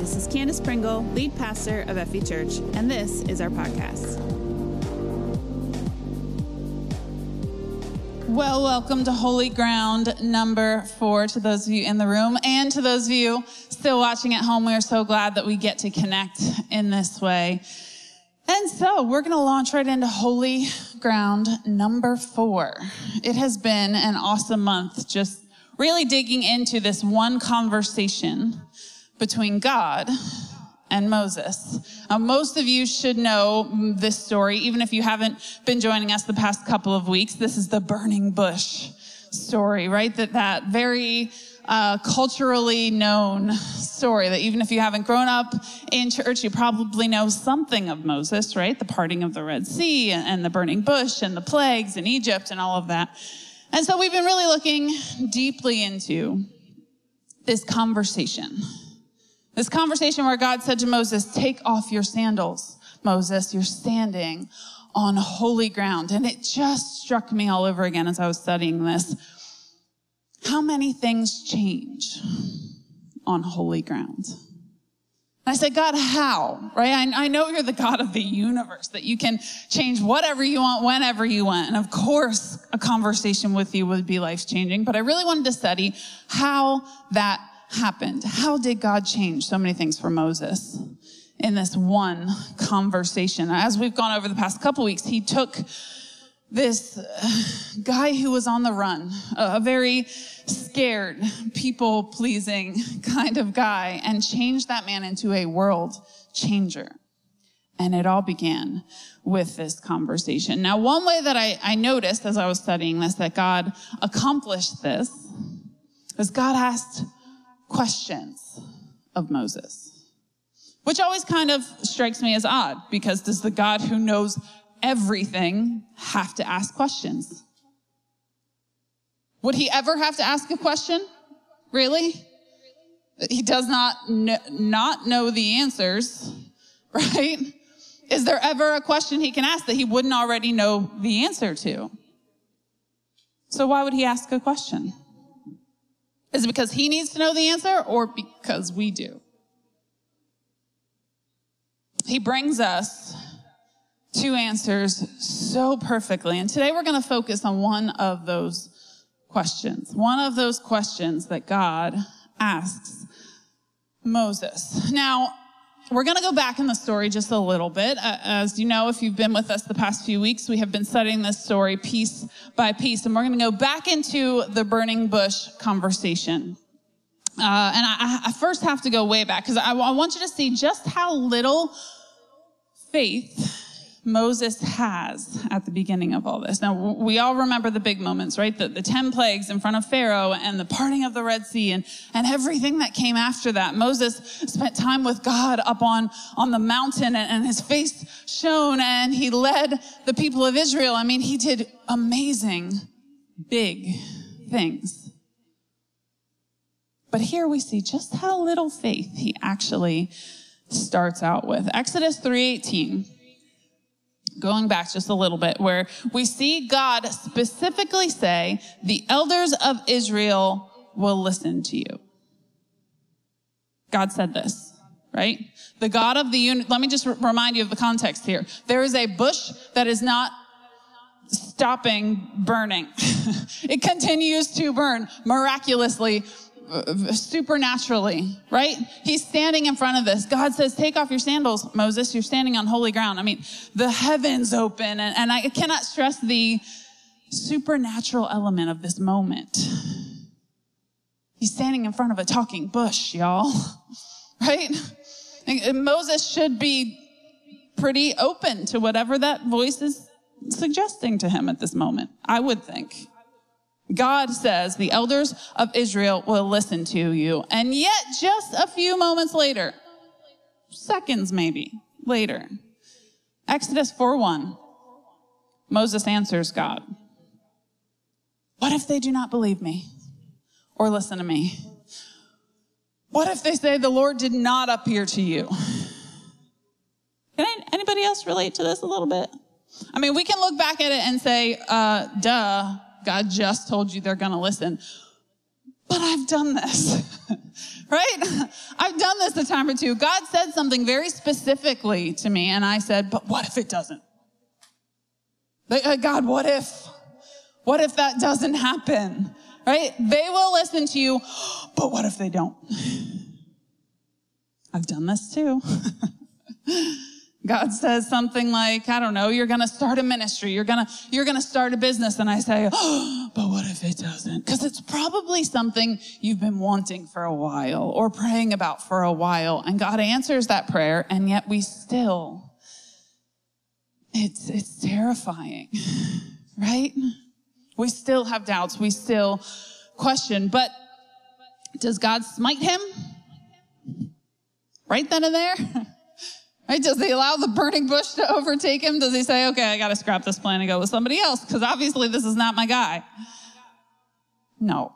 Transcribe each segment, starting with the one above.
this is Candace Pringle, lead pastor of Effie Church, and this is our podcast. Well, welcome to Holy Ground number four to those of you in the room and to those of you still watching at home. We are so glad that we get to connect in this way. And so we're going to launch right into Holy Ground number four. It has been an awesome month just really digging into this one conversation between God and Moses. Most of you should know this story, even if you haven't been joining us the past couple of weeks. This is the burning bush story, right? That that very uh, culturally known story that even if you haven't grown up in church, you probably know something of Moses, right? The parting of the Red Sea and the burning bush and the plagues in Egypt and all of that. And so we've been really looking deeply into this conversation. This conversation where God said to Moses, take off your sandals, Moses, you're standing on holy ground. And it just struck me all over again as I was studying this. How many things change on holy ground? I said, God, how? Right? I, I, know you're the God of the universe, that you can change whatever you want, whenever you want. And of course, a conversation with you would be life changing. But I really wanted to study how that happened. How did God change so many things for Moses in this one conversation? As we've gone over the past couple weeks, he took this guy who was on the run, a very scared, people pleasing kind of guy, and changed that man into a world changer. And it all began with this conversation. Now, one way that I, I noticed as I was studying this that God accomplished this is God asked questions of Moses, which always kind of strikes me as odd because does the God who knows everything have to ask questions? Would he ever have to ask a question? Really? He does not kn- not know the answers, right? Is there ever a question he can ask that he wouldn't already know the answer to? So why would he ask a question? Is it because he needs to know the answer or because we do? He brings us two answers so perfectly. And today we're going to focus on one of those questions. One of those questions that God asks Moses. Now, we're going to go back in the story just a little bit. Uh, as you know, if you've been with us the past few weeks, we have been studying this story piece by piece, and we're going to go back into the burning bush conversation. Uh, and I, I, first have to go way back because I, I want you to see just how little faith Moses has at the beginning of all this. Now, we all remember the big moments, right? The, the 10 plagues in front of Pharaoh and the parting of the Red Sea and, and everything that came after that. Moses spent time with God up on, on the mountain and, and his face shone and he led the people of Israel. I mean, he did amazing, big things. But here we see just how little faith he actually starts out with. Exodus 318 going back just a little bit, where we see God specifically say, the elders of Israel will listen to you. God said this, right? The God of the unit, let me just remind you of the context here. There is a bush that is not stopping burning. it continues to burn miraculously supernaturally, right? He's standing in front of this. God says, Take off your sandals, Moses. You're standing on holy ground. I mean, the heavens open, and, and I cannot stress the supernatural element of this moment. He's standing in front of a talking bush, y'all, right? And Moses should be pretty open to whatever that voice is suggesting to him at this moment, I would think. God says the elders of Israel will listen to you. And yet, just a few moments later, seconds maybe later, Exodus 4 1, Moses answers God. What if they do not believe me or listen to me? What if they say the Lord did not appear to you? Can anybody else relate to this a little bit? I mean, we can look back at it and say, uh, duh, God just told you they're going to listen. But I've done this. right? I've done this a time or two. God said something very specifically to me, and I said, but what if it doesn't? God, what if? What if that doesn't happen? Right? They will listen to you, but what if they don't? I've done this too. God says something like, I don't know, you're going to start a ministry. You're going to, you're going to start a business. And I say, oh, but what if it doesn't? Cause it's probably something you've been wanting for a while or praying about for a while. And God answers that prayer. And yet we still, it's, it's terrifying, right? We still have doubts. We still question, but does God smite him? Right then and there? Right? Does he allow the burning bush to overtake him? Does he say, okay, I got to scrap this plan and go with somebody else? Because obviously this is not my guy. No.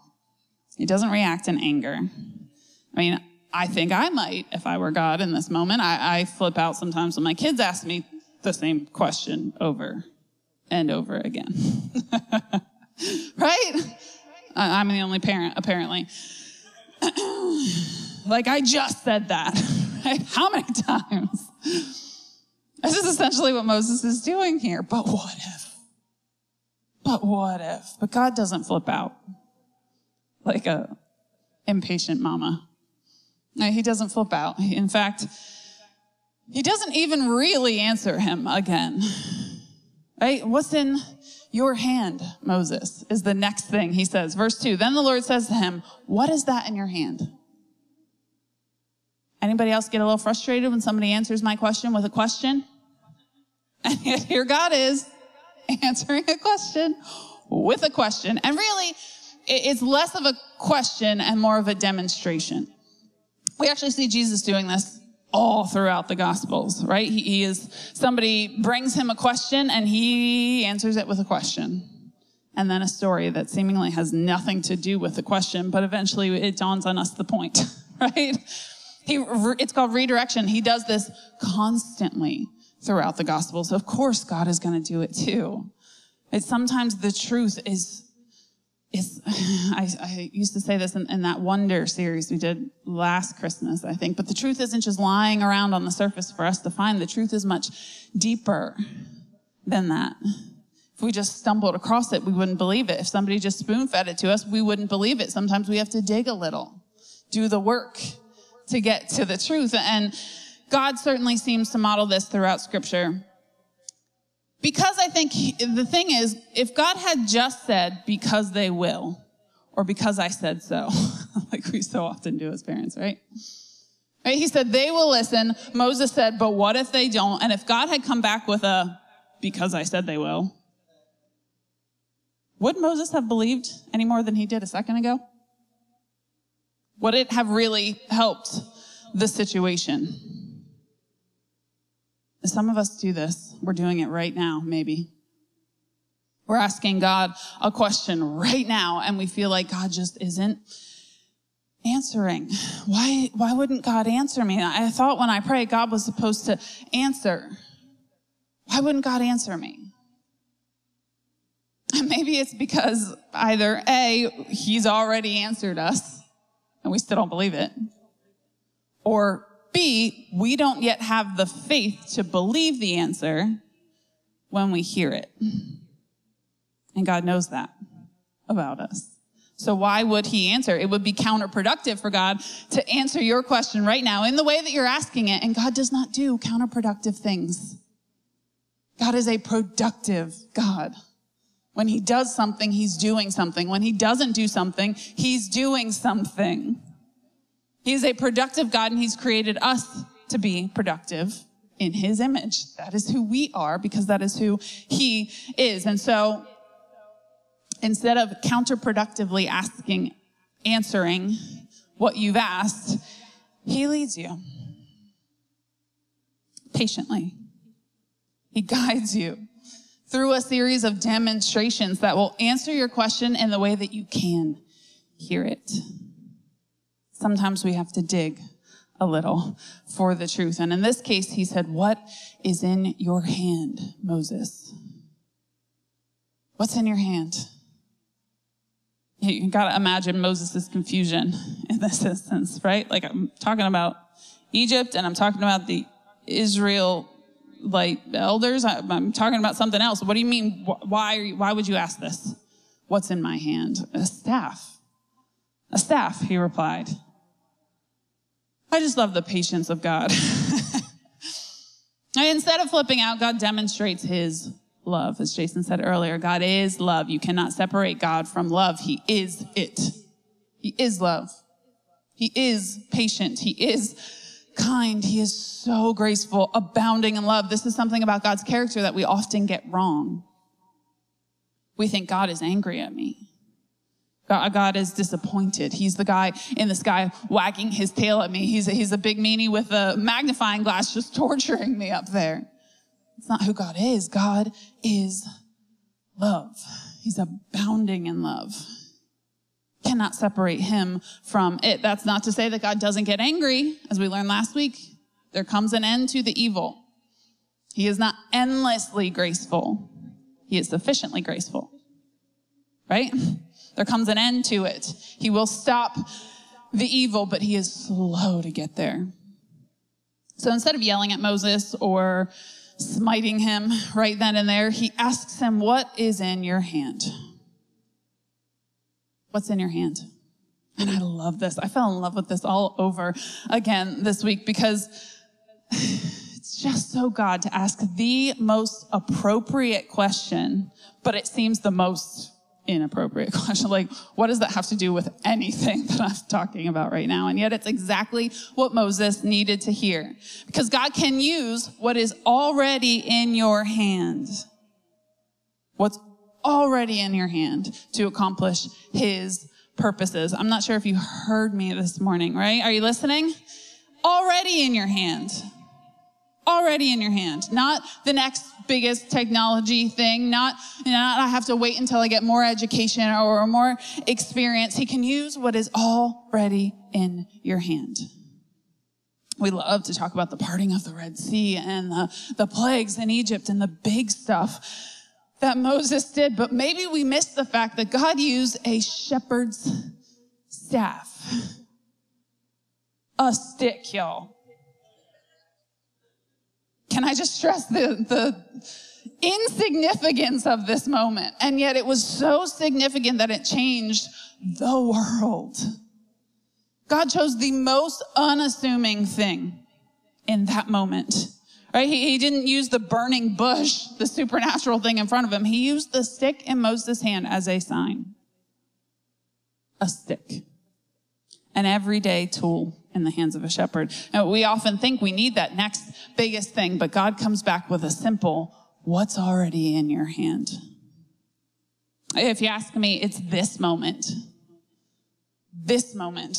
He doesn't react in anger. I mean, I think I might if I were God in this moment. I, I flip out sometimes when my kids ask me the same question over and over again. right? I'm the only parent, apparently. like I just said that. Right? How many times? This is essentially what Moses is doing here. But what if? But what if? But God doesn't flip out like a impatient mama. No, he doesn't flip out. In fact, he doesn't even really answer him again. Right? What's in your hand, Moses, is the next thing he says. Verse two. Then the Lord says to him, what is that in your hand? Anybody else get a little frustrated when somebody answers my question with a question? And yet here God is answering a question with a question. And really, it's less of a question and more of a demonstration. We actually see Jesus doing this all throughout the gospels, right? He, he is, somebody brings him a question and he answers it with a question. And then a story that seemingly has nothing to do with the question, but eventually it dawns on us the point, right? He, it's called redirection. He does this constantly throughout the Gospels. Of course, God is going to do it too. It's sometimes the truth is, is, I, I used to say this in, in that Wonder series we did last Christmas, I think, but the truth isn't just lying around on the surface for us to find. The truth is much deeper than that. If we just stumbled across it, we wouldn't believe it. If somebody just spoon fed it to us, we wouldn't believe it. Sometimes we have to dig a little, do the work to get to the truth. And God certainly seems to model this throughout scripture. Because I think he, the thing is, if God had just said, because they will, or because I said so, like we so often do as parents, right? Right? He said, they will listen. Moses said, but what if they don't? And if God had come back with a, because I said they will, would Moses have believed any more than he did a second ago? Would it have really helped the situation? Some of us do this. We're doing it right now, maybe. We're asking God a question right now, and we feel like God just isn't answering. Why, why wouldn't God answer me? I thought when I prayed, God was supposed to answer. Why wouldn't God answer me? Maybe it's because either A, He's already answered us, and we still don't believe it. Or B, we don't yet have the faith to believe the answer when we hear it. And God knows that about us. So why would he answer? It would be counterproductive for God to answer your question right now in the way that you're asking it. And God does not do counterproductive things. God is a productive God. When he does something, he's doing something. When he doesn't do something, he's doing something. He's a productive God and he's created us to be productive in his image. That is who we are because that is who he is. And so instead of counterproductively asking, answering what you've asked, he leads you patiently. He guides you through a series of demonstrations that will answer your question in the way that you can hear it. Sometimes we have to dig a little for the truth. And in this case, he said, What is in your hand, Moses? What's in your hand? you gotta imagine Moses' confusion in this instance, right? Like I'm talking about Egypt and I'm talking about the Israel like elders. I'm talking about something else. What do you mean? Why, why would you ask this? What's in my hand? A staff. A staff, he replied. I just love the patience of God. instead of flipping out, God demonstrates his love. As Jason said earlier, God is love. You cannot separate God from love. He is it. He is love. He is patient. He is kind. He is so graceful, abounding in love. This is something about God's character that we often get wrong. We think God is angry at me. Uh, God is disappointed. He's the guy in the sky wagging his tail at me. He's a, he's a big meanie with a magnifying glass just torturing me up there. It's not who God is. God is love. He's abounding in love. Cannot separate him from it. That's not to say that God doesn't get angry. As we learned last week, there comes an end to the evil. He is not endlessly graceful. He is sufficiently graceful. Right? There comes an end to it. He will stop the evil, but he is slow to get there. So instead of yelling at Moses or smiting him right then and there, he asks him, What is in your hand? What's in your hand? And I love this. I fell in love with this all over again this week because it's just so God to ask the most appropriate question, but it seems the most inappropriate question. Like, what does that have to do with anything that I'm talking about right now? And yet it's exactly what Moses needed to hear because God can use what is already in your hand. What's already in your hand to accomplish his purposes. I'm not sure if you heard me this morning, right? Are you listening? Already in your hand already in your hand, not the next biggest technology thing, not, not I have to wait until I get more education or more experience. He can use what is already in your hand. We love to talk about the parting of the Red Sea and the, the plagues in Egypt and the big stuff that Moses did, but maybe we miss the fact that God used a shepherd's staff. A stick, y'all. Can I just stress the, the insignificance of this moment? And yet it was so significant that it changed the world. God chose the most unassuming thing in that moment. Right? He, he, didn't use the burning bush, the supernatural thing in front of him. He used the stick in Moses' hand as a sign. A stick. An everyday tool in the hands of a shepherd. Now, we often think we need that next biggest thing, but God comes back with a simple, what's already in your hand? If you ask me, it's this moment, this moment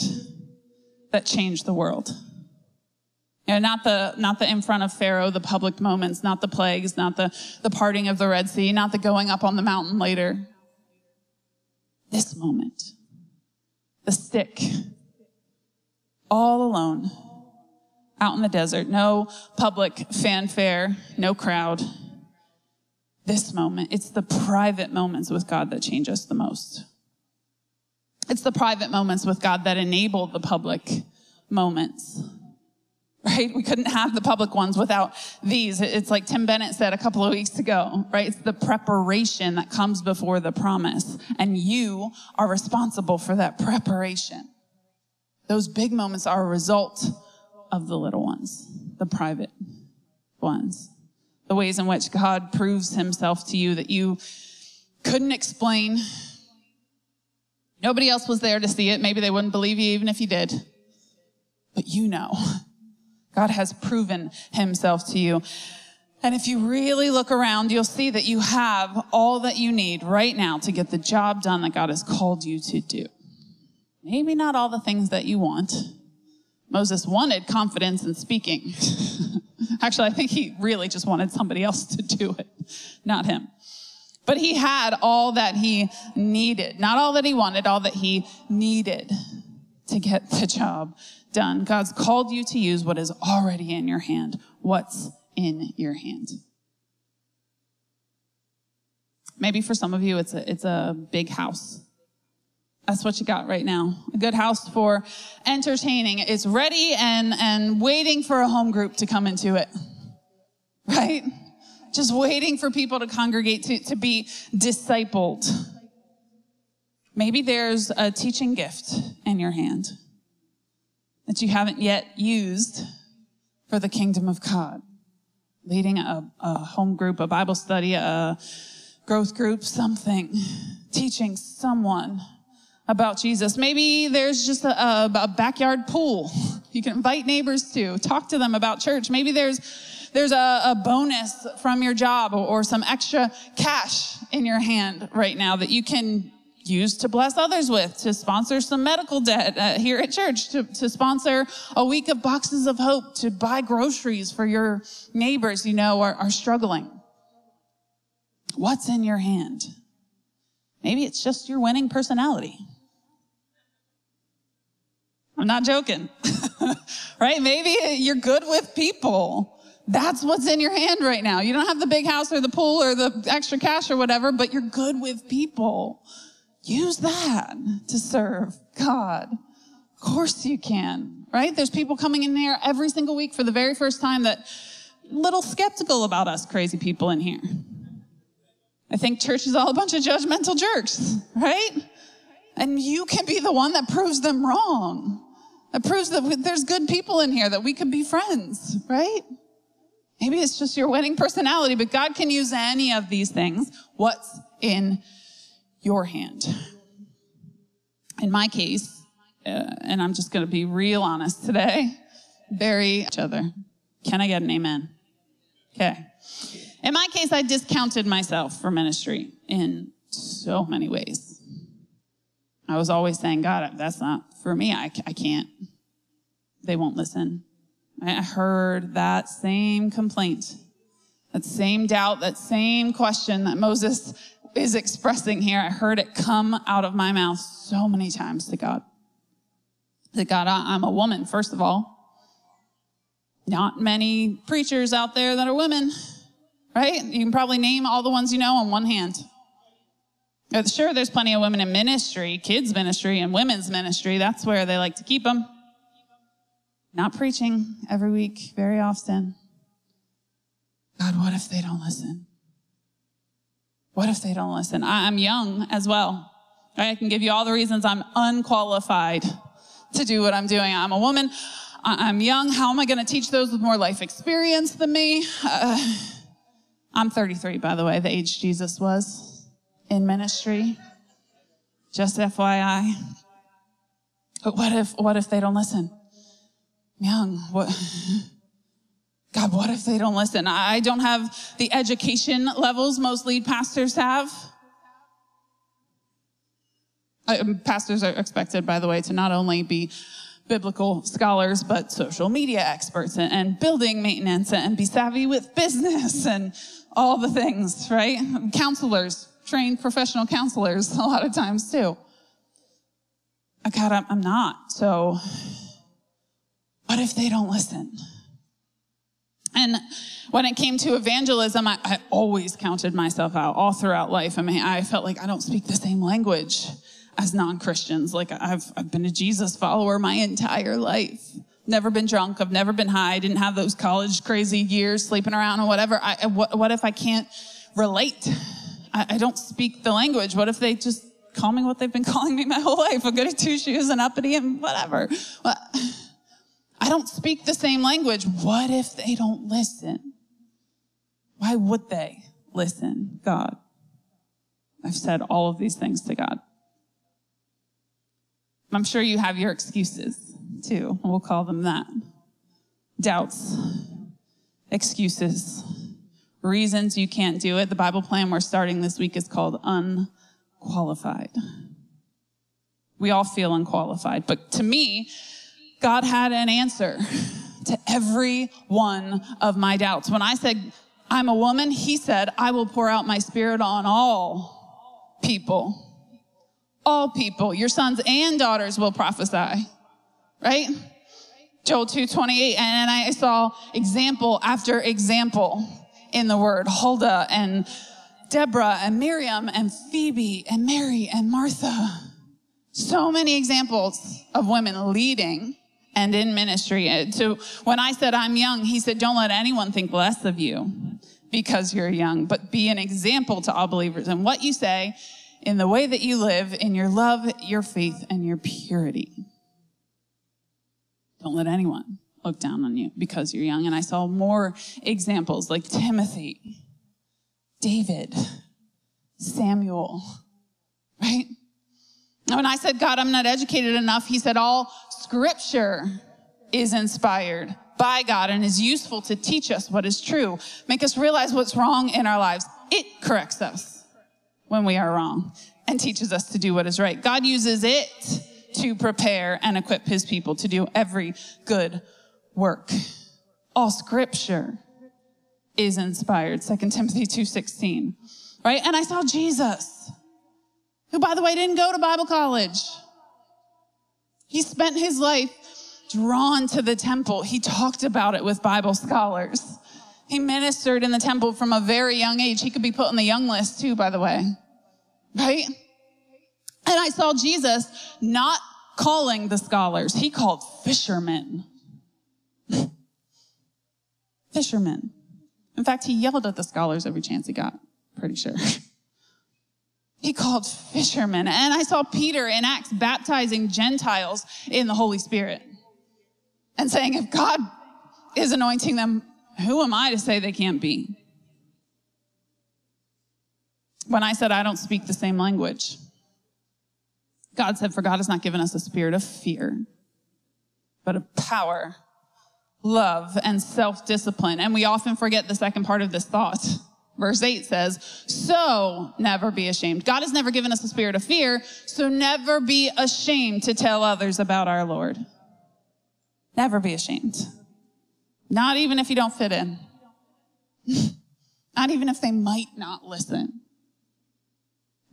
that changed the world. You know, not the, not the in front of Pharaoh, the public moments, not the plagues, not the, the parting of the Red Sea, not the going up on the mountain later. This moment, the stick all alone out in the desert, no public fanfare, no crowd. This moment, it's the private moments with God that change us the most. It's the private moments with God that enable the public moments. Right? We couldn't have the public ones without these. It's like Tim Bennett said a couple of weeks ago, right? It's the preparation that comes before the promise. And you are responsible for that preparation. Those big moments are a result of the little ones, the private ones, the ways in which God proves himself to you that you couldn't explain. Nobody else was there to see it. Maybe they wouldn't believe you even if you did. But you know, God has proven himself to you. And if you really look around, you'll see that you have all that you need right now to get the job done that God has called you to do. Maybe not all the things that you want. Moses wanted confidence in speaking. Actually, I think he really just wanted somebody else to do it, not him. But he had all that he needed. Not all that he wanted, all that he needed to get the job done. God's called you to use what is already in your hand. What's in your hand? Maybe for some of you, it's a, it's a big house That's what you got right now. A good house for entertaining. It's ready and, and waiting for a home group to come into it. Right? Just waiting for people to congregate to, to be discipled. Maybe there's a teaching gift in your hand that you haven't yet used for the kingdom of God. Leading a, a home group, a Bible study, a growth group, something. Teaching someone about Jesus. Maybe there's just a, a, a, backyard pool you can invite neighbors to, talk to them about church. Maybe there's, there's a, a bonus from your job or, or, some extra cash in your hand right now that you can use to bless others with, to sponsor some medical debt uh, here at church, to, to sponsor a week of boxes of hope, to buy groceries for your neighbors you know are, are struggling. What's in your hand? Maybe it's just your winning personality. I'm not joking. right? Maybe you're good with people. That's what's in your hand right now. You don't have the big house or the pool or the extra cash or whatever, but you're good with people. Use that to serve God. Of course you can, right? There's people coming in here every single week for the very first time that little skeptical about us crazy people in here. I think church is all a bunch of judgmental jerks, right? And you can be the one that proves them wrong. That proves that there's good people in here, that we could be friends, right? Maybe it's just your winning personality, but God can use any of these things. What's in your hand. In my case, uh, and I'm just going to be real honest today, bury each other. Can I get an amen? Okay. In my case, I discounted myself for ministry in so many ways. I was always saying, God, that's not for me. I, I can't. They won't listen. I heard that same complaint, that same doubt, that same question that Moses is expressing here. I heard it come out of my mouth so many times to God. That God, I'm a woman, first of all. Not many preachers out there that are women, right? You can probably name all the ones you know on one hand. Uh, sure, there's plenty of women in ministry, kids' ministry, and women's ministry. That's where they like to keep them. Not preaching every week, very often. God, what if they don't listen? What if they don't listen? I'm young as well. I can give you all the reasons I'm unqualified to do what I'm doing. I'm a woman. I'm young. How am I going to teach those with more life experience than me? Uh, I'm 33, by the way, the age Jesus was in ministry. Just FYI. But what if, what if they don't listen? I'm young. What? God, what if they don't listen? I don't have the education levels most lead pastors have. Um, pastors are expected, by the way, to not only be biblical scholars, but social media experts and, and building maintenance and be savvy with business and all the things, right? Counselors, trained professional counselors a lot of times too. God, I'm not. So what if they don't listen? And when it came to evangelism, I, I, always counted myself out all throughout life. I mean, I felt like I don't speak the same language as non-Christians. Like I've, I've been a Jesus follower my entire life. Never been drunk. I've never been high. I Didn't have those college crazy years sleeping around or whatever. I, what, what if I can't relate? I, I don't speak the language. What if they just call me what they've been calling me my whole life? A goody two shoes and uppity and whatever. Well, I don't speak the same language. What if they don't listen? Why would they listen, God? I've said all of these things to God. I'm sure you have your excuses too. We'll call them that. Doubts, excuses, reasons you can't do it. The Bible plan we're starting this week is called unqualified. We all feel unqualified, but to me, God had an answer to every one of my doubts. When I said, I'm a woman, he said, I will pour out my spirit on all people. All people. Your sons and daughters will prophesy. Right? Joel 2:28 and I saw example after example in the word Huldah and Deborah and Miriam and Phoebe and Mary and Martha So many examples of women leading and in ministry. Uh, so when I said I'm young, he said, don't let anyone think less of you because you're young, but be an example to all believers in what you say, in the way that you live, in your love, your faith, and your purity. Don't let anyone look down on you because you're young. And I saw more examples like Timothy, David, Samuel, right? When I said, God, I'm not educated enough, he said, all scripture is inspired by God and is useful to teach us what is true, make us realize what's wrong in our lives. It corrects us when we are wrong and teaches us to do what is right. God uses it to prepare and equip his people to do every good work. All scripture is inspired. 2 Timothy 2:16. Right? And I saw Jesus, who by the way didn't go to Bible college. He spent his life drawn to the temple. He talked about it with Bible scholars. He ministered in the temple from a very young age. He could be put on the young list too, by the way. Right? And I saw Jesus not calling the scholars. He called fishermen. fishermen. In fact, he yelled at the scholars every chance he got, pretty sure. He called fishermen. And I saw Peter in Acts baptizing Gentiles in the Holy Spirit and saying, if God is anointing them, who am I to say they can't be? When I said I don't speak the same language, God said, For God has not given us a spirit of fear, but of power, love, and self discipline. And we often forget the second part of this thought. Verse 8 says, So never be ashamed. God has never given us a spirit of fear, so never be ashamed to tell others about our Lord. Never be ashamed. Not even if you don't fit in. not even if they might not listen.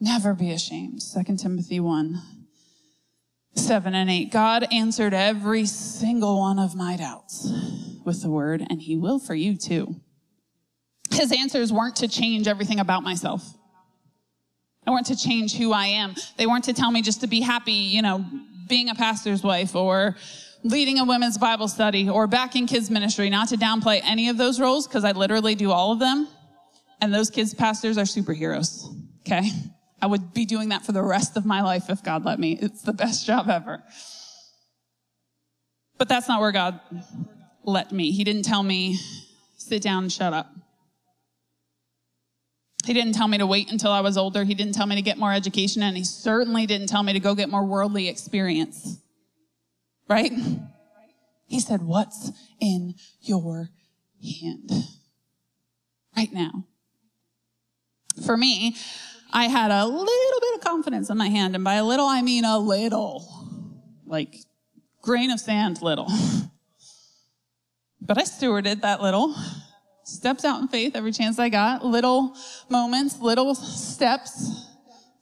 Never be ashamed. 2 Timothy 1 7 and 8. God answered every single one of my doubts with the word, and he will for you too. His answers weren't to change everything about myself. They weren't to change who I am. They weren't to tell me just to be happy, you know, being a pastor's wife or leading a women's Bible study or back in kids ministry, not to downplay any of those roles because I literally do all of them. And those kids pastors are superheroes. Okay. I would be doing that for the rest of my life if God let me. It's the best job ever. But that's not where God let me. He didn't tell me, sit down and shut up. He didn't tell me to wait until I was older. He didn't tell me to get more education, and he certainly didn't tell me to go get more worldly experience. Right? He said, What's in your hand? Right now. For me, I had a little bit of confidence in my hand, and by a little, I mean a little. Like grain of sand little. But I stewarded that little stepped out in faith every chance I got, little moments, little steps,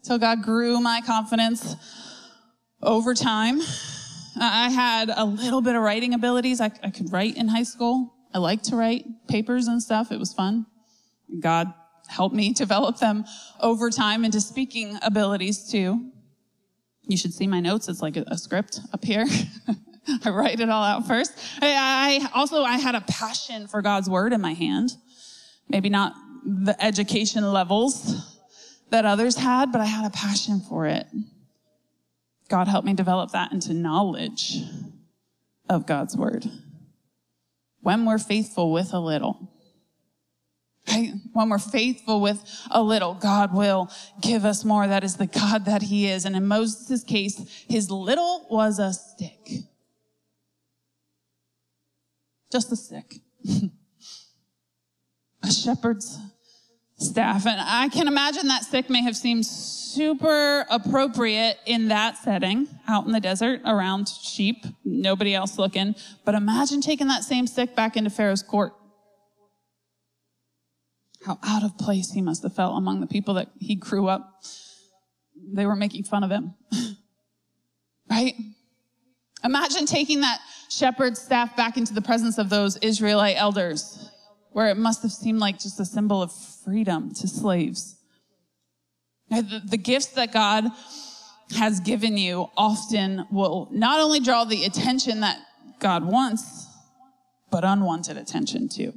till God grew my confidence over time. I had a little bit of writing abilities. I, I could write in high school. I liked to write papers and stuff. It was fun. God helped me develop them over time into speaking abilities too. You should see my notes. It's like a, a script up here. I write it all out first. I, I also, I had a passion for God's word in my hand. Maybe not the education levels that others had, but I had a passion for it. God helped me develop that into knowledge of God's word. When we're faithful with a little, right? When we're faithful with a little, God will give us more. That is the God that he is. And in Moses' case, his little was a stick just a stick. a shepherd's staff. And I can imagine that stick may have seemed super appropriate in that setting, out in the desert around sheep, nobody else looking. But imagine taking that same stick back into Pharaoh's court. How out of place he must have felt among the people that he grew up. They were making fun of him. right? Imagine taking that shepherd's staff back into the presence of those Israelite elders, where it must have seemed like just a symbol of freedom to slaves. The, the gifts that God has given you often will not only draw the attention that God wants, but unwanted attention too.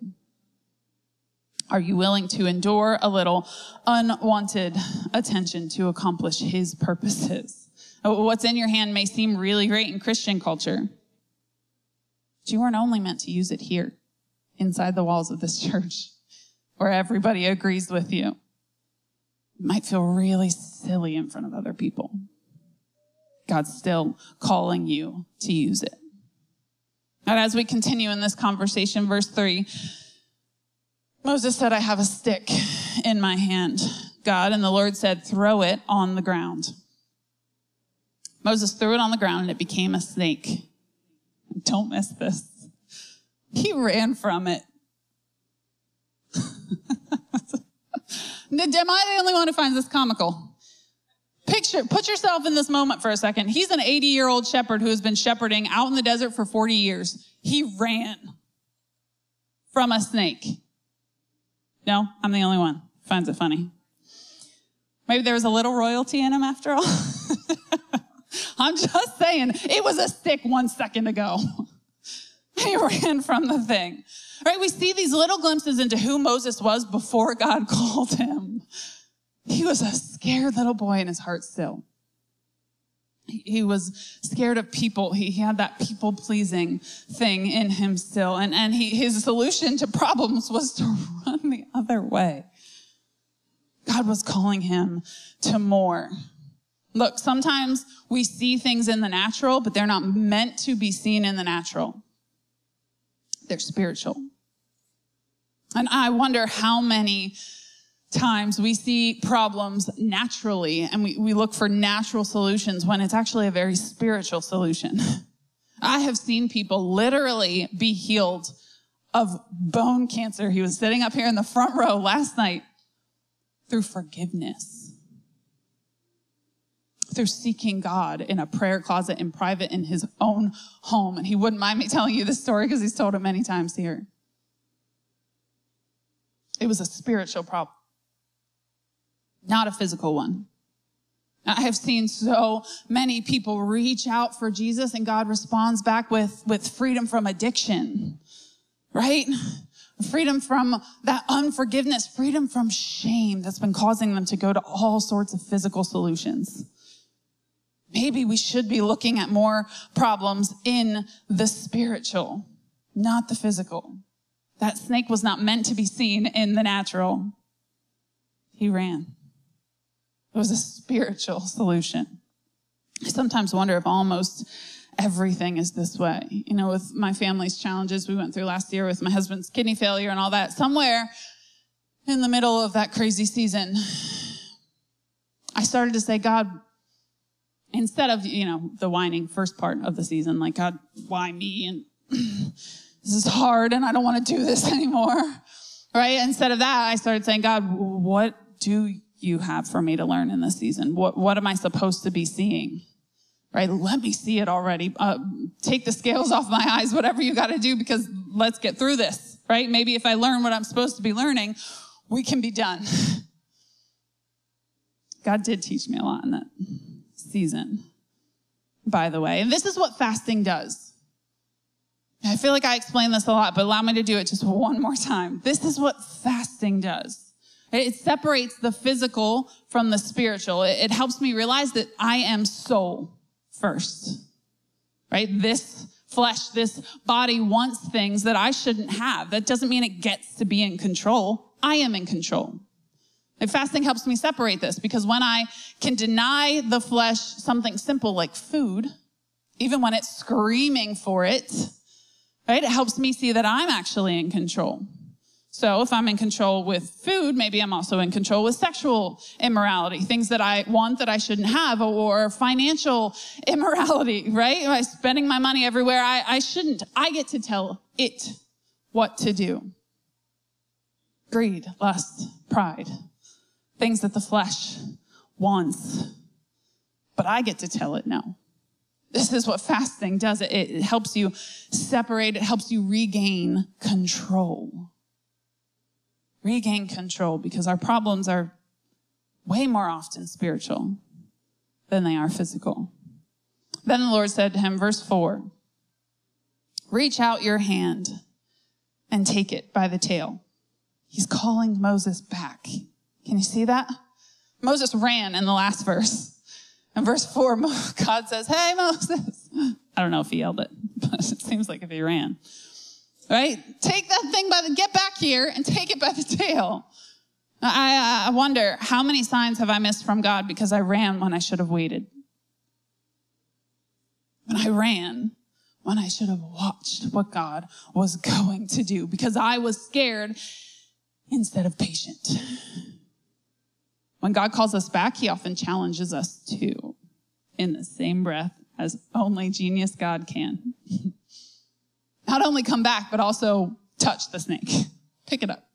Are you willing to endure a little unwanted attention to accomplish his purposes? What's in your hand may seem really great in Christian culture, but you weren't only meant to use it here, inside the walls of this church, where everybody agrees with you. It might feel really silly in front of other people. God's still calling you to use it. And as we continue in this conversation, verse three, Moses said, I have a stick in my hand, God, and the Lord said, throw it on the ground. Moses threw it on the ground and it became a snake. Don't miss this. He ran from it. Am I the only one who finds this comical? Picture, put yourself in this moment for a second. He's an 80 year old shepherd who has been shepherding out in the desert for 40 years. He ran from a snake. No, I'm the only one. Finds it funny. Maybe there was a little royalty in him after all. I'm just saying, it was a stick one second ago. he ran from the thing. Right? We see these little glimpses into who Moses was before God called him. He was a scared little boy in his heart still. He was scared of people. He had that people pleasing thing in him still. And, and he, his solution to problems was to run the other way. God was calling him to more. Look, sometimes we see things in the natural, but they're not meant to be seen in the natural. They're spiritual. And I wonder how many times we see problems naturally and we, we look for natural solutions when it's actually a very spiritual solution. I have seen people literally be healed of bone cancer. He was sitting up here in the front row last night through forgiveness, through seeking God in a prayer closet in private in his own home. And he wouldn't mind me telling you this story because he's told it many times here. It was a spiritual problem not a physical one. I have seen so many people reach out for Jesus and God responds back with, with freedom from addiction, right? Freedom from that unforgiveness, freedom from shame that's been causing them to go to all sorts of physical solutions. Maybe we should be looking at more problems in the spiritual, not the physical. That snake was not meant to be seen in the natural. He ran. It was a spiritual solution. I sometimes wonder if almost everything is this way. You know, with my family's challenges we went through last year with my husband's kidney failure and all that, somewhere in the middle of that crazy season, I started to say, God, instead of, you know, the whining first part of the season, like, God, why me? And this is hard and I don't want to do this anymore. Right? Instead of that, I started saying, God, what do you have for me to learn in this season? What, what am I supposed to be seeing? Right? Let me see it already. Uh, take the scales off my eyes, whatever you got to do, because let's get through this. Right? Maybe if I learn what I'm supposed to be learning, we can be done. God did teach me a lot in that season, by the way. And this is what fasting does. I feel like I explain this a lot, but allow me to do it just one more time. This is what fasting does. It separates the physical from the spiritual. It helps me realize that I am soul first, right? This flesh, this body wants things that I shouldn't have. That doesn't mean it gets to be in control. I am in control. And fasting helps me separate this because when I can deny the flesh something simple like food, even when it's screaming for it, right? It helps me see that I'm actually in control. So if I'm in control with food, maybe I'm also in control with sexual immorality, things that I want that I shouldn't have, or financial immorality, right? By spending my money everywhere I, I shouldn't. I get to tell it what to do. Greed, lust, pride, things that the flesh wants. But I get to tell it no. This is what fasting does. It, helps you separate. It helps you regain control regain control because our problems are way more often spiritual than they are physical. Then the Lord said to him, verse 4 Reach out your hand and take it by the tail. He's calling Moses back. Can you see that? Moses ran in the last verse. In verse 4, God says, Hey, Moses. I don't know if he yelled it, but it seems like if he ran. Right? Take that thing by the, get back here and take it by the tail. I, I wonder how many signs have I missed from God because I ran when I should have waited? When I ran when I should have watched what God was going to do because I was scared instead of patient. When God calls us back, he often challenges us too in the same breath as only genius God can. Not only come back, but also touch the snake, pick it up,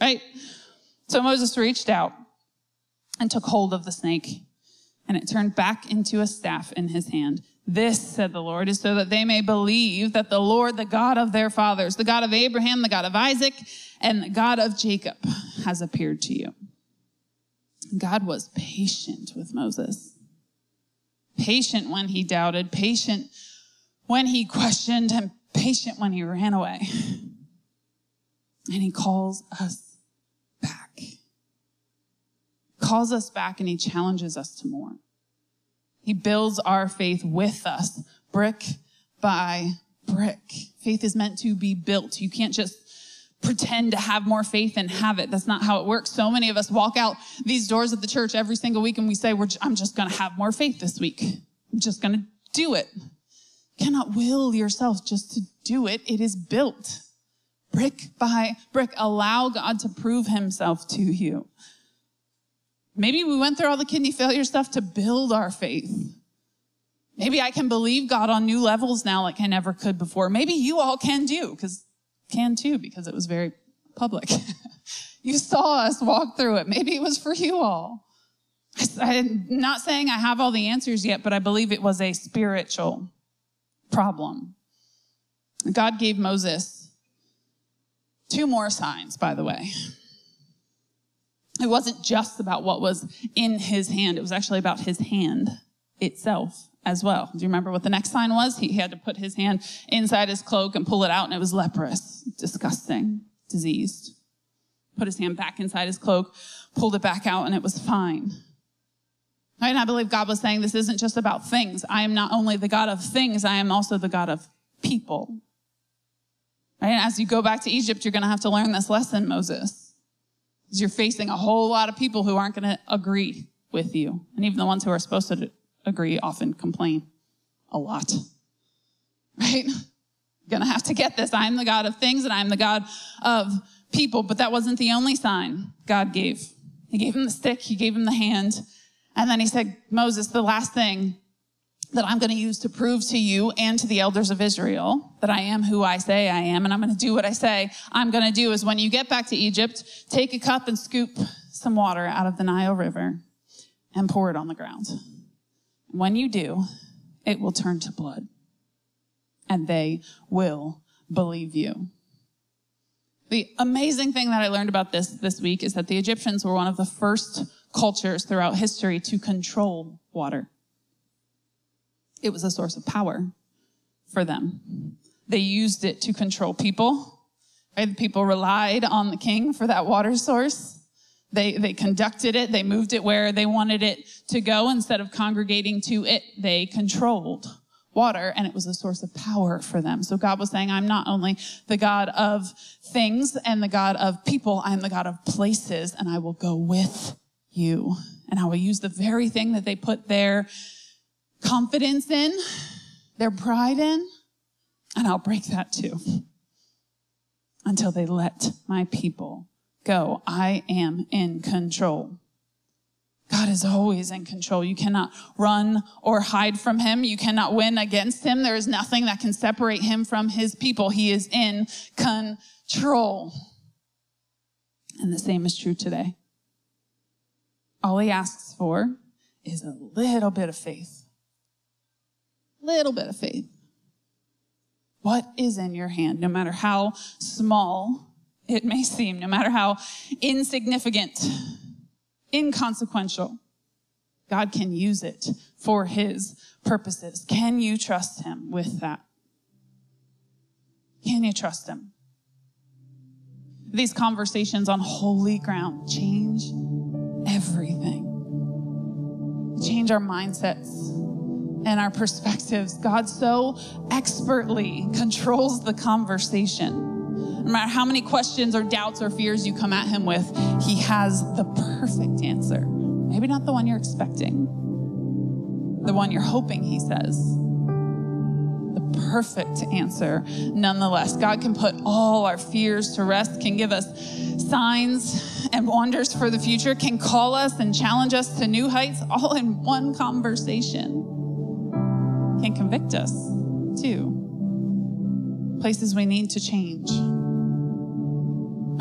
right? So Moses reached out and took hold of the snake, and it turned back into a staff in his hand. This, said the Lord, is so that they may believe that the Lord, the God of their fathers, the God of Abraham, the God of Isaac, and the God of Jacob has appeared to you. God was patient with Moses. Patient when he doubted, patient when he questioned, and patient when he ran away. And he calls us back. calls us back and he challenges us to more. He builds our faith with us, brick by brick. Faith is meant to be built. You can't just pretend to have more faith and have it. That's not how it works. So many of us walk out these doors of the church every single week and we say, I'm just going to have more faith this week. I'm just going to do it. You cannot will yourself just to do it. It is built brick by brick. Allow God to prove himself to you. Maybe we went through all the kidney failure stuff to build our faith. Maybe I can believe God on new levels now like I never could before. Maybe you all can do, because can too, because it was very public. you saw us walk through it. Maybe it was for you all. I'm not saying I have all the answers yet, but I believe it was a spiritual problem. God gave Moses two more signs, by the way. It wasn't just about what was in his hand. It was actually about his hand itself as well. Do you remember what the next sign was? He had to put his hand inside his cloak and pull it out and it was leprous, disgusting, diseased. Put his hand back inside his cloak, pulled it back out and it was fine. Right? And I believe God was saying this isn't just about things. I am not only the God of things, I am also the God of people. Right? And as you go back to Egypt, you're going to have to learn this lesson, Moses is you're facing a whole lot of people who aren't going to agree with you. And even the ones who are supposed to agree often complain a lot. Right? Gonna have to get this. I'm the God of things and I'm the God of people. But that wasn't the only sign God gave. He gave him the stick, he gave him the hand. And then he said, Moses, the last thing that I'm going to use to prove to you and to the elders of Israel that I am who I say I am, and I'm going to do what I say I'm going to do is when you get back to Egypt, take a cup and scoop some water out of the Nile River and pour it on the ground. When you do, it will turn to blood, and they will believe you. The amazing thing that I learned about this this week is that the Egyptians were one of the first cultures throughout history to control water. It was a source of power for them. They used it to control people. Right? People relied on the king for that water source. They, they conducted it. They moved it where they wanted it to go instead of congregating to it. They controlled water and it was a source of power for them. So God was saying, I'm not only the God of things and the God of people, I'm the God of places and I will go with you. And I will use the very thing that they put their confidence in, their pride in, and I'll break that too until they let my people go. I am in control. God is always in control. You cannot run or hide from him. You cannot win against him. There is nothing that can separate him from his people. He is in control. And the same is true today. All he asks for is a little bit of faith little bit of faith. What is in your hand, no matter how small it may seem, no matter how insignificant, inconsequential? God can use it for his purposes. Can you trust him with that? Can you trust him? These conversations on holy ground change everything. Change our mindsets and our perspectives. God so expertly controls the conversation. No matter how many questions or doubts or fears you come at him with, he has the perfect answer. Maybe not the one you're expecting, the one you're hoping, he says. The perfect answer, nonetheless. God can put all our fears to rest, can give us signs and wonders for the future, can call us and challenge us to new heights all in one conversation, can convict us too. Places we need to change.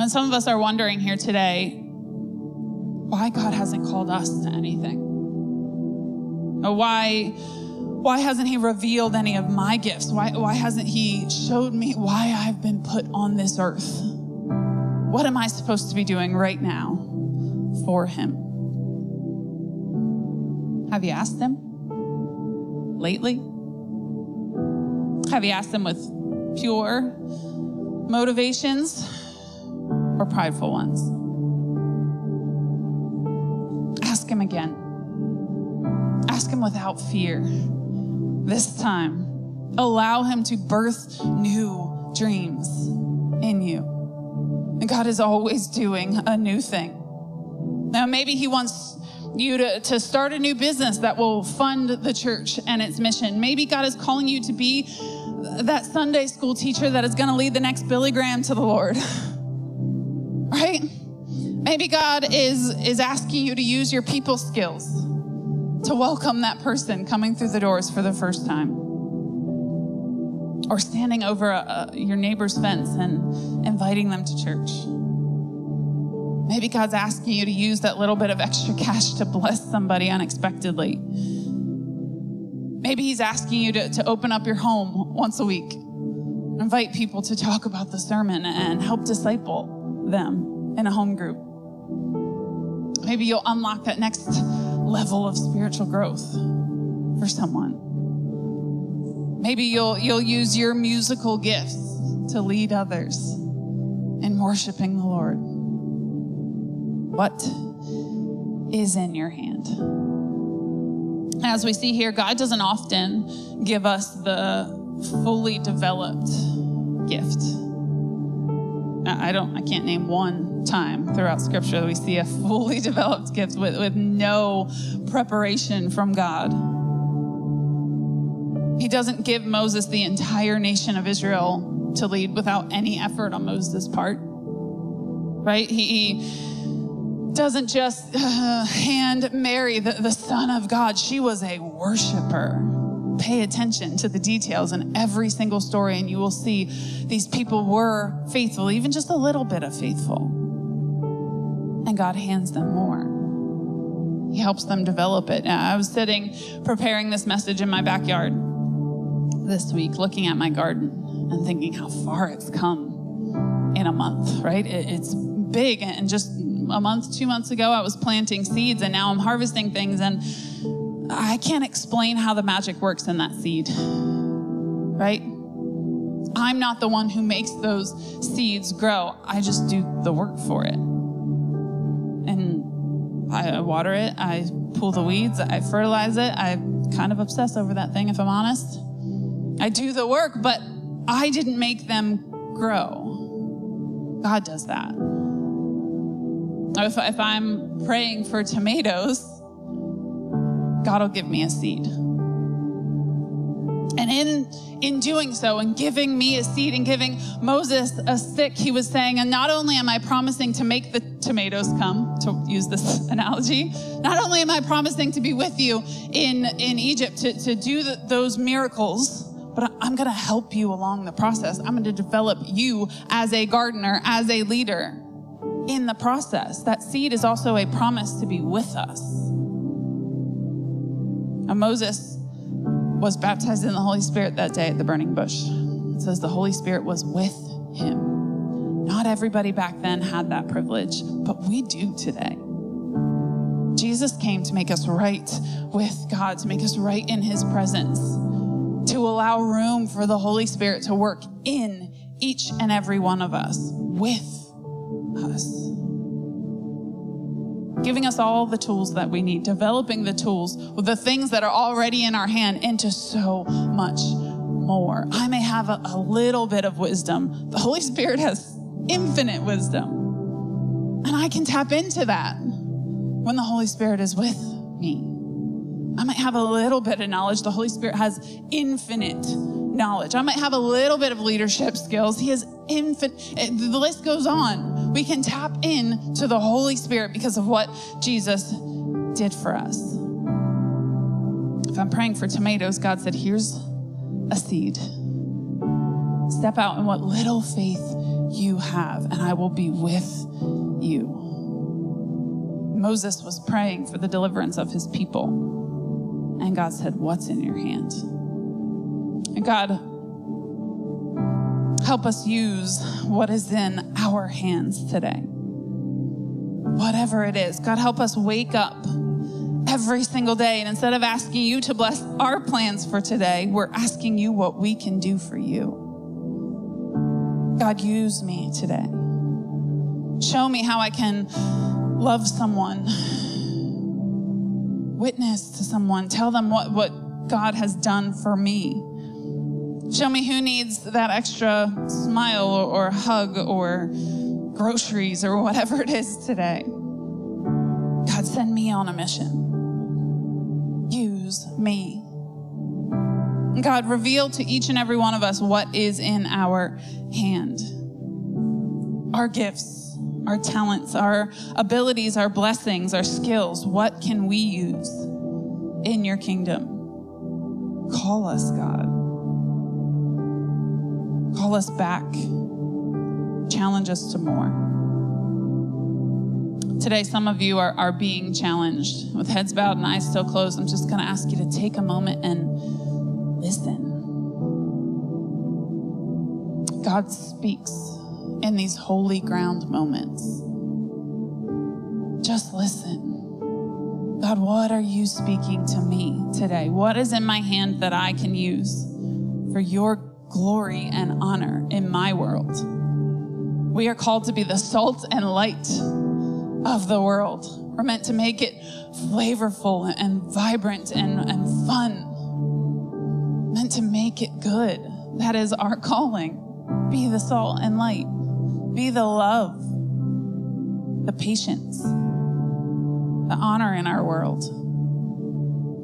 And some of us are wondering here today why God hasn't called us to anything. Or why, why hasn't He revealed any of my gifts? Why, why hasn't He showed me why I've been put on this earth? What am I supposed to be doing right now for Him? Have you asked Him lately? Have you asked Him with pure motivations or prideful ones? Ask Him again. Ask Him without fear. This time, allow Him to birth new dreams in you. And God is always doing a new thing. Now, maybe He wants you to, to start a new business that will fund the church and its mission. Maybe God is calling you to be that Sunday school teacher that is going to lead the next Billy Graham to the Lord. right? Maybe God is, is asking you to use your people skills to welcome that person coming through the doors for the first time. Or standing over a, a, your neighbor's fence and inviting them to church. Maybe God's asking you to use that little bit of extra cash to bless somebody unexpectedly. Maybe He's asking you to, to open up your home once a week, invite people to talk about the sermon and help disciple them in a home group. Maybe you'll unlock that next level of spiritual growth for someone. Maybe you'll, you'll use your musical gifts to lead others in worshiping the Lord. What is in your hand? As we see here, God doesn't often give us the fully developed gift. I don't, I can't name one time throughout scripture that we see a fully developed gift with, with no preparation from God. He doesn't give Moses the entire nation of Israel to lead without any effort on Moses' part. Right? He, he doesn't just uh, hand Mary, the, the Son of God. She was a worshiper pay attention to the details in every single story, and you will see these people were faithful, even just a little bit of faithful. And God hands them more. He helps them develop it. I was sitting preparing this message in my backyard this week, looking at my garden and thinking how far it's come in a month, right? It's big. And just a month, two months ago, I was planting seeds, and now I'm harvesting things. And I can't explain how the magic works in that seed, right? I'm not the one who makes those seeds grow. I just do the work for it. And I water it, I pull the weeds, I fertilize it. I kind of obsess over that thing, if I'm honest. I do the work, but I didn't make them grow. God does that. If, if I'm praying for tomatoes, God will give me a seed. And in, in doing so, and giving me a seed and giving Moses a stick, he was saying, and not only am I promising to make the tomatoes come, to use this analogy, not only am I promising to be with you in, in Egypt to, to do the, those miracles, but I'm going to help you along the process. I'm going to develop you as a gardener, as a leader in the process. That seed is also a promise to be with us. And Moses was baptized in the Holy Spirit that day at the burning bush. It says the Holy Spirit was with him. Not everybody back then had that privilege, but we do today. Jesus came to make us right with God, to make us right in his presence, to allow room for the Holy Spirit to work in each and every one of us, with us. Giving us all the tools that we need, developing the tools with the things that are already in our hand into so much more. I may have a, a little bit of wisdom. The Holy Spirit has infinite wisdom. And I can tap into that when the Holy Spirit is with me. I might have a little bit of knowledge. The Holy Spirit has infinite knowledge. I might have a little bit of leadership skills. He has infinite, the list goes on. We can tap in to the Holy Spirit because of what Jesus did for us. If I'm praying for tomatoes, God said, here's a seed. Step out in what little faith you have, and I will be with you. Moses was praying for the deliverance of his people. And God said, What's in your hand? God, help us use what is in our hands today. Whatever it is, God, help us wake up every single day. And instead of asking you to bless our plans for today, we're asking you what we can do for you. God, use me today. Show me how I can love someone, witness to someone, tell them what, what God has done for me. Show me who needs that extra smile or, hug or groceries or whatever it is today. God, send me on a mission. Use me. God, reveal to each and every one of us what is in our hand our gifts our talents, our abilities, our blessings, our skills. What can we use in your kingdom? Call us, God. Call us back. Challenge us to more. Today, some of you are, are being challenged with heads bowed and eyes still closed. I'm just going to ask you to take a moment and listen. God speaks in these holy ground moments. Just listen. God, what are you speaking to me today? What is in my hand that I can use for your glory and honor in my world? We are called to be the salt and light of the world. We're meant to make it flavorful and vibrant and, and fun. Meant to make it good. That is our calling. Be the salt and light. Be the love, the patience, the honor in our world.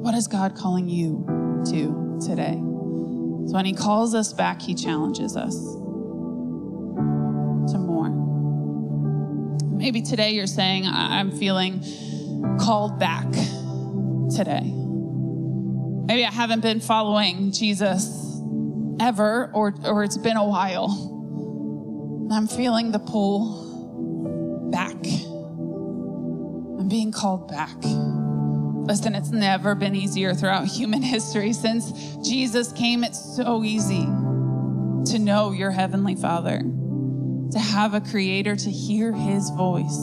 What is God calling you to today? So when He calls us back, He challenges us to more. Maybe today you're saying, I'm feeling called back today. Maybe I haven't been following Jesus ever, or, or it's been a while. I'm feeling the pull back. I'm being called back. Listen, it's never been easier throughout human history. Since Jesus came, it's so easy to know your Heavenly Father, to have a Creator, to hear His voice.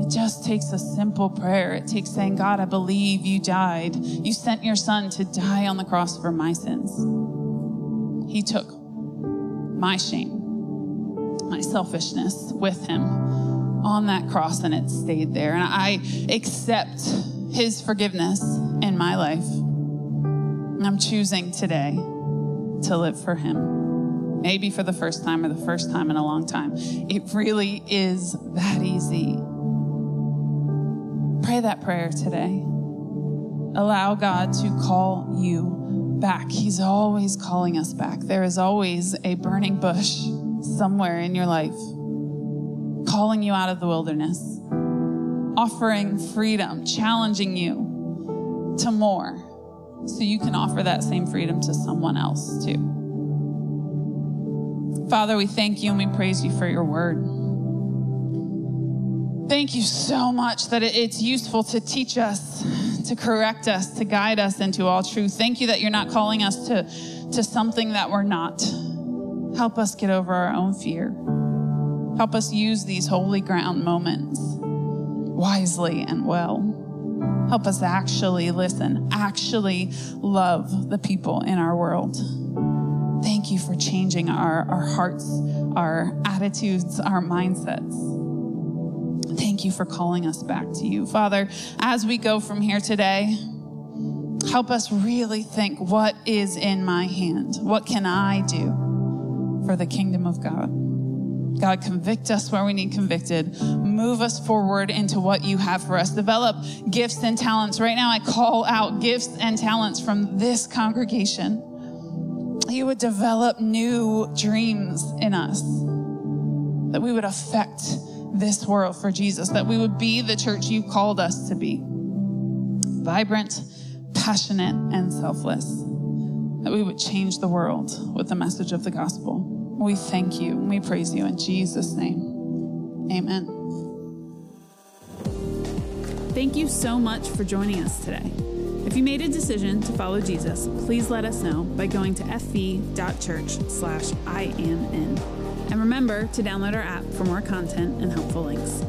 It just takes a simple prayer. It takes saying, God, I believe you died. You sent your Son to die on the cross for my sins. He took my shame my selfishness with him on that cross and it stayed there. And I accept his forgiveness in my life. And I'm choosing today to live for him. Maybe for the first time or the first time in a long time. It really is that easy. Pray that prayer today. Allow God to call you back. He's always calling us back. There is always a burning bush somewhere in your life, calling you out of the wilderness, offering freedom, challenging you to more, so you can offer that same freedom to someone else too. Father, we thank you and we praise you for your word. Thank you so much that it's useful to teach us, to correct us, to guide us into all truth. Thank you that you're not calling us to, to something that we're not. Help us get over our own fear. Help us use these holy ground moments wisely and well. Help us actually listen, actually love the people in our world. Thank you for changing our, our hearts, our attitudes, our mindsets. Thank you for calling us back to you. Father, as we go from here today, help us really think what is in my hand? What can I do for the kingdom of God? God, convict us where we need convicted. Move us forward into what you have for us. Develop gifts and talents. Right now, I call out gifts and talents from this congregation. You would develop new dreams in us, that we would affect this world for Jesus, that we would be the church you called us to be vibrant, passionate, and selfless, that we would change the world with the message of the gospel. We thank you and we praise you in Jesus' name. Amen. Thank you so much for joining us today. If you made a decision to follow Jesus, please let us know by going to fv.church slash I am in. And remember to download our app for more content and helpful links.